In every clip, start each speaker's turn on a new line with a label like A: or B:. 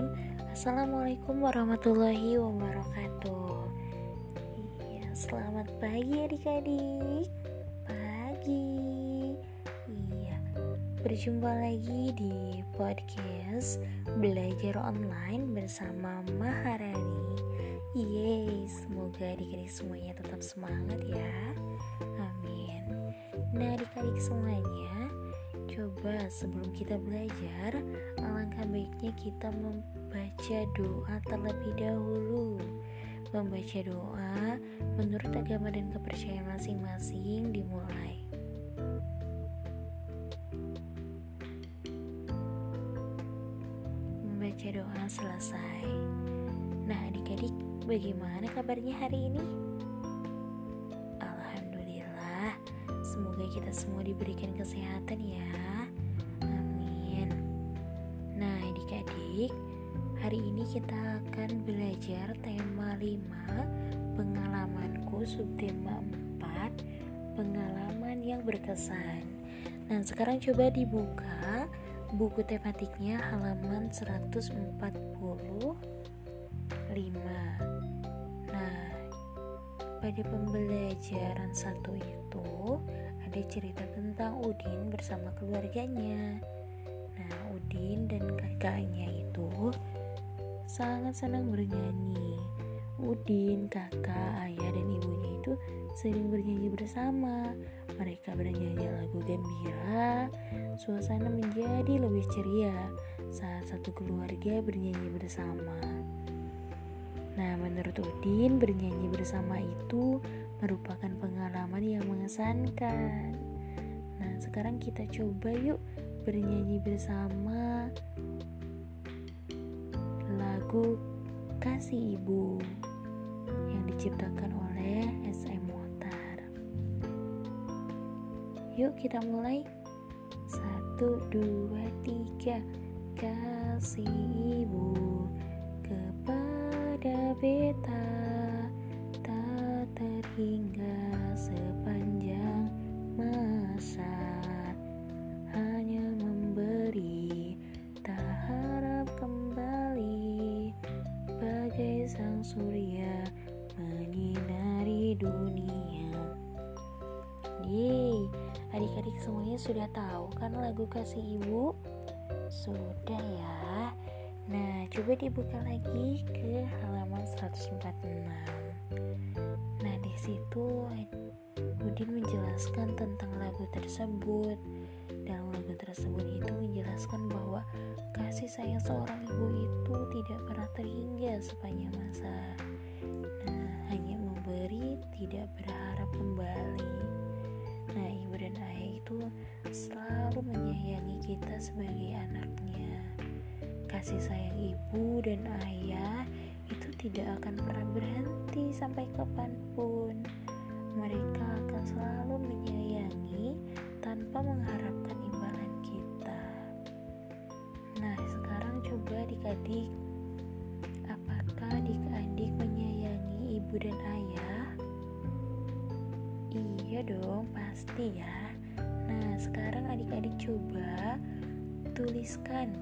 A: Bismillahirrahmanirrahim Assalamualaikum warahmatullahi wabarakatuh. Iya, selamat pagi adik-adik. Pagi. Iya, berjumpa lagi di podcast Belajar Online bersama Maharani. Yeay, semoga adik-adik semuanya tetap semangat ya. Amin. Nah adik-adik semuanya Coba sebelum kita belajar Alangkah baiknya kita membaca doa terlebih dahulu. Membaca doa menurut agama dan kepercayaan masing-masing dimulai. Membaca doa selesai. Nah adik-adik bagaimana kabarnya hari ini? Kita semua diberikan kesehatan ya. Adik-adik, hari ini kita akan belajar tema 5 Pengalamanku subtema 4 Pengalaman yang berkesan. Nah sekarang coba dibuka buku tematiknya halaman 145 Nah pada pembelajaran satu itu ada cerita tentang Udin bersama keluarganya Udin dan kakaknya itu sangat senang bernyanyi. Udin, kakak, ayah, dan ibunya itu sering bernyanyi bersama. Mereka bernyanyi lagu gembira, suasana menjadi lebih ceria saat satu keluarga bernyanyi bersama. Nah, menurut Udin, bernyanyi bersama itu merupakan pengalaman yang mengesankan. Nah, sekarang kita coba yuk bernyanyi bersama lagu Kasih Ibu yang diciptakan oleh SM Motar. Yuk kita mulai. Satu, dua, tiga. Kasih Ibu kepada beta terhingga sepanjang masa. sang surya menyinari dunia. Yeay, adik-adik semuanya sudah tahu kan lagu Kasih Ibu? Sudah ya. Nah, coba dibuka lagi ke halaman 146. Di situ Udin menjelaskan tentang lagu tersebut. Dalam lagu tersebut itu menjelaskan bahwa kasih sayang seorang ibu itu tidak pernah terhingga sepanjang masa. Nah, hanya memberi, tidak berharap kembali. Nah, ibu dan ayah itu selalu menyayangi kita sebagai anaknya. Kasih sayang ibu dan ayah itu tidak akan pernah berhenti sampai kapan pun. Mereka akan selalu menyayangi tanpa mengharapkan imbalan kita. Nah, sekarang coba adik-adik, apakah adik-adik menyayangi ibu dan ayah? Iya dong, pasti ya. Nah, sekarang adik-adik coba tuliskan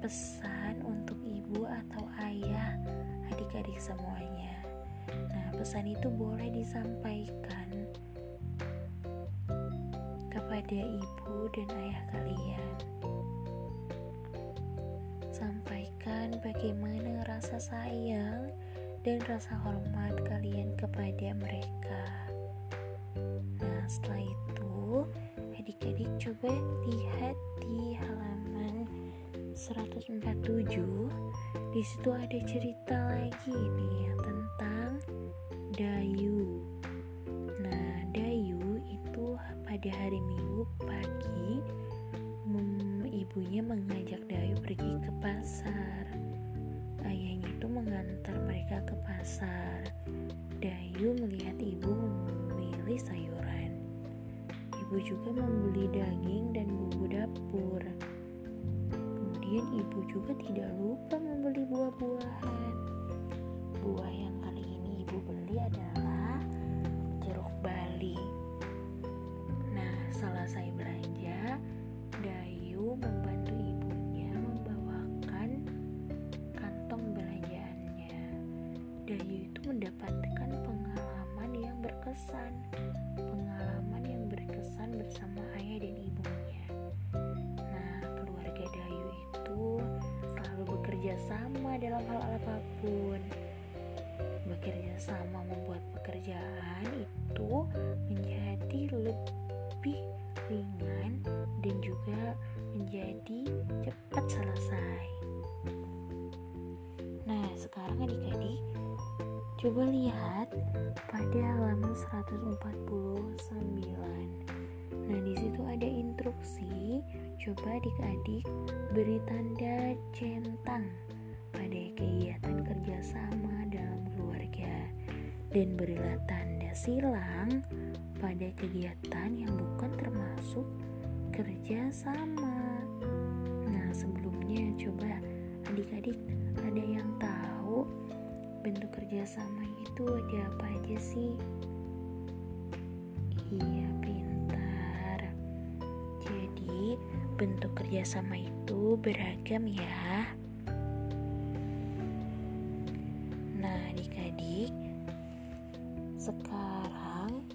A: pesan untuk ibu atau ayah adik-adik semuanya. Nah, pesan itu boleh disampaikan kepada ibu dan ayah kalian. Sampaikan bagaimana rasa sayang dan rasa hormat kalian kepada mereka. Nah, setelah itu, adik-adik coba lihat di halaman 147. Di situ ada cerita lagi nih tentang Dayu. Nah, Dayu itu pada hari Minggu pagi ibunya mengajak Dayu pergi ke pasar. Ayahnya itu mengantar mereka ke pasar. Dayu melihat ibu memilih sayuran. Ibu juga membeli daging dan bumbu dapur. Kemudian ibu juga tidak lupa membeli buah-buahan. Buah yang kali ini ibu beli adalah jeruk Bali. Nah, selesai belanja, Dayu membantu ibunya membawakan kantong belanjaannya. Dayu itu mendapatkan pengalaman yang berkesan, pengalaman yang berkesan bersama ayah dan ibunya. Apa pun. Bekerja sama membuat pekerjaan itu menjadi lebih ringan dan juga menjadi cepat selesai. Nah sekarang adik-adik coba lihat pada halaman 149 nah di situ ada instruksi coba adik-adik beri tanda centang pada kegiatan kerjasama dalam keluarga dan berilah tanda silang pada kegiatan yang bukan termasuk kerjasama. Nah sebelumnya coba adik-adik ada yang tahu bentuk kerjasama itu ada apa aja sih? Iya bentuk kerjasama itu beragam ya. Sekarang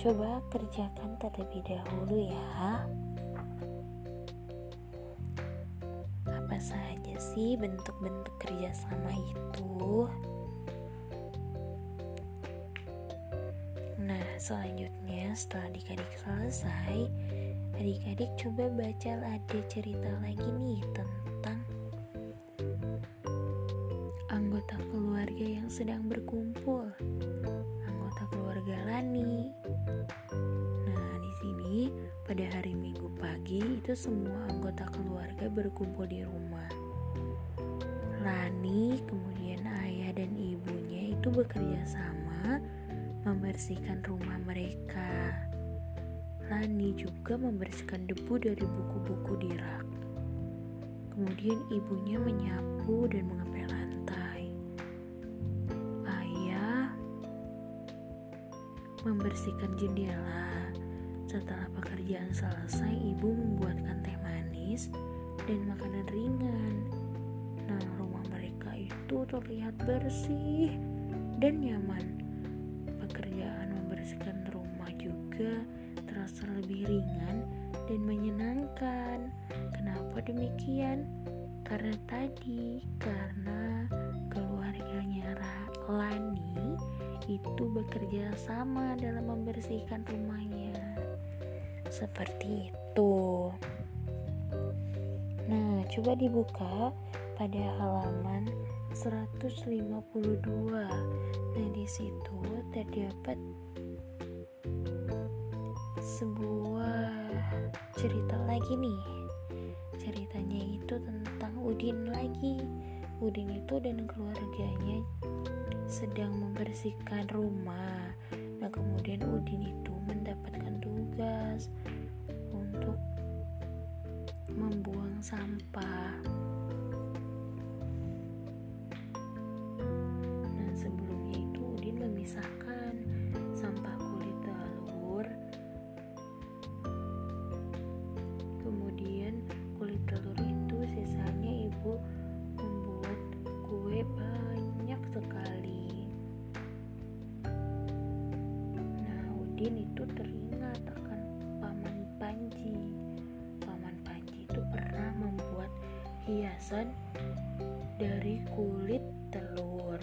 A: coba kerjakan terlebih dahulu ya. Apa saja sih bentuk-bentuk kerjasama itu? Nah, selanjutnya setelah adik-adik selesai, adik-adik coba baca ada cerita lagi nih tentang anggota keluarga yang sedang berkumpul keluarga Lani. Nah, di sini pada hari Minggu pagi itu semua anggota keluarga berkumpul di rumah. Lani, kemudian ayah dan ibunya itu bekerja sama membersihkan rumah mereka. Lani juga membersihkan debu dari buku-buku di rak. Kemudian ibunya menyapu dan mengepel membersihkan jendela. Setelah pekerjaan selesai, ibu membuatkan teh manis dan makanan ringan. Nah, rumah mereka itu terlihat bersih dan nyaman. Pekerjaan membersihkan rumah juga terasa lebih ringan dan menyenangkan. Kenapa demikian? Karena tadi, karena keluarganya Lani itu bekerja sama dalam membersihkan rumahnya. Seperti itu. Nah, coba dibuka pada halaman 152. Nah, di situ terdapat sebuah cerita lagi nih. Ceritanya itu tentang Udin lagi. Udin itu dan keluarganya sedang membersihkan rumah. Nah, kemudian Udin itu mendapatkan tugas untuk membuang sampah. Udin itu teringat akan Paman Panji. Paman Panji itu pernah membuat hiasan dari kulit telur.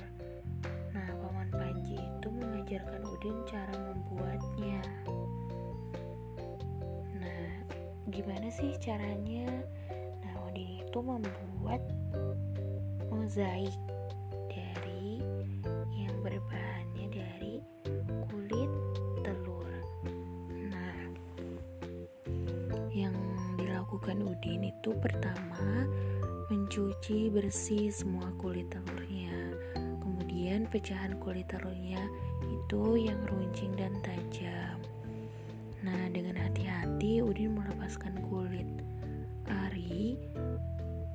A: Nah, Paman Panji itu mengajarkan Udin cara membuatnya. Nah, gimana sih caranya? Nah, Udin itu membuat mozaik Udin itu pertama mencuci bersih semua kulit telurnya. Kemudian pecahan kulit telurnya itu yang runcing dan tajam. Nah dengan hati-hati Udin melepaskan kulit ari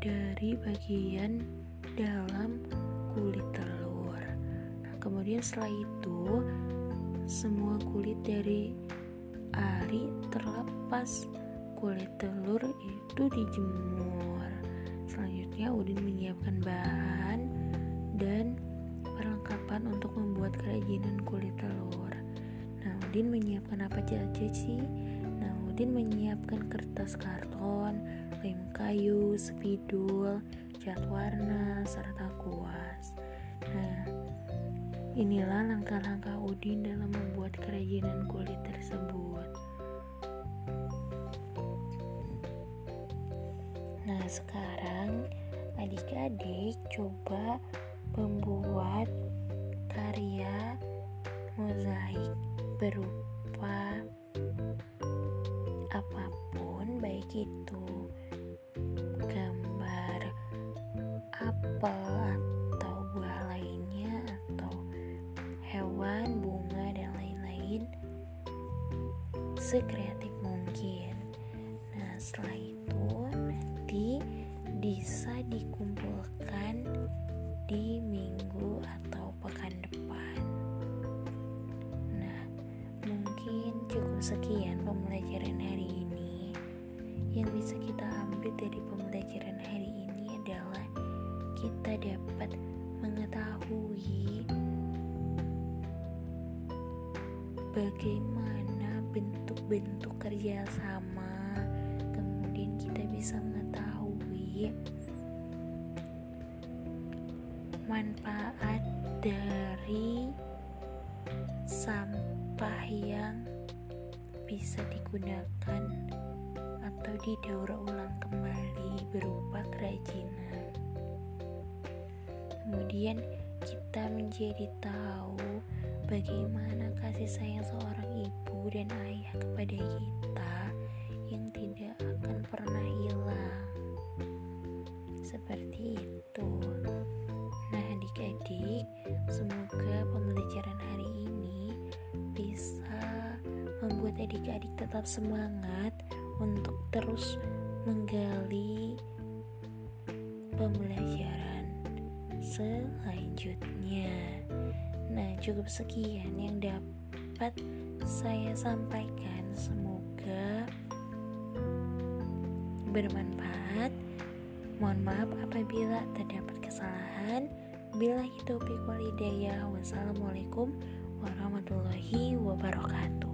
A: dari bagian dalam kulit telur. Nah kemudian setelah itu semua kulit dari ari terlepas kulit telur itu dijemur. Selanjutnya Udin menyiapkan bahan dan perlengkapan untuk membuat kerajinan kulit telur. Nah, Udin menyiapkan apa saja sih? Nah, Udin menyiapkan kertas karton, lem kayu, spidol, cat warna, serta kuas. Nah, inilah langkah-langkah Udin dalam membuat kerajinan kulit tersebut. Nah, sekarang adik-adik coba membuat karya mozaik berupa apa pun baik itu gambar apel atau buah lainnya atau hewan, bunga dan lain-lain sekreatif bagaimana bentuk-bentuk kerjasama, kemudian kita bisa mengetahui manfaat dari sampah yang bisa digunakan atau didaur ulang kembali berupa kerajinan. Kemudian kita menjadi tahu bagaimana kasih sayang seorang ibu dan ayah kepada kita yang tidak akan pernah hilang. Seperti itu adik-adik, semoga pembelajaran hari ini bisa membuat adik-adik tetap semangat untuk terus menggali pembelajaran selanjutnya. Nah, cukup sekian yang dapat saya sampaikan. Semoga bermanfaat. Mohon maaf apabila terdapat kesalahan. Bila taufiq walidayah. Wassalamualaikum warahmatullahi wabarakatuh.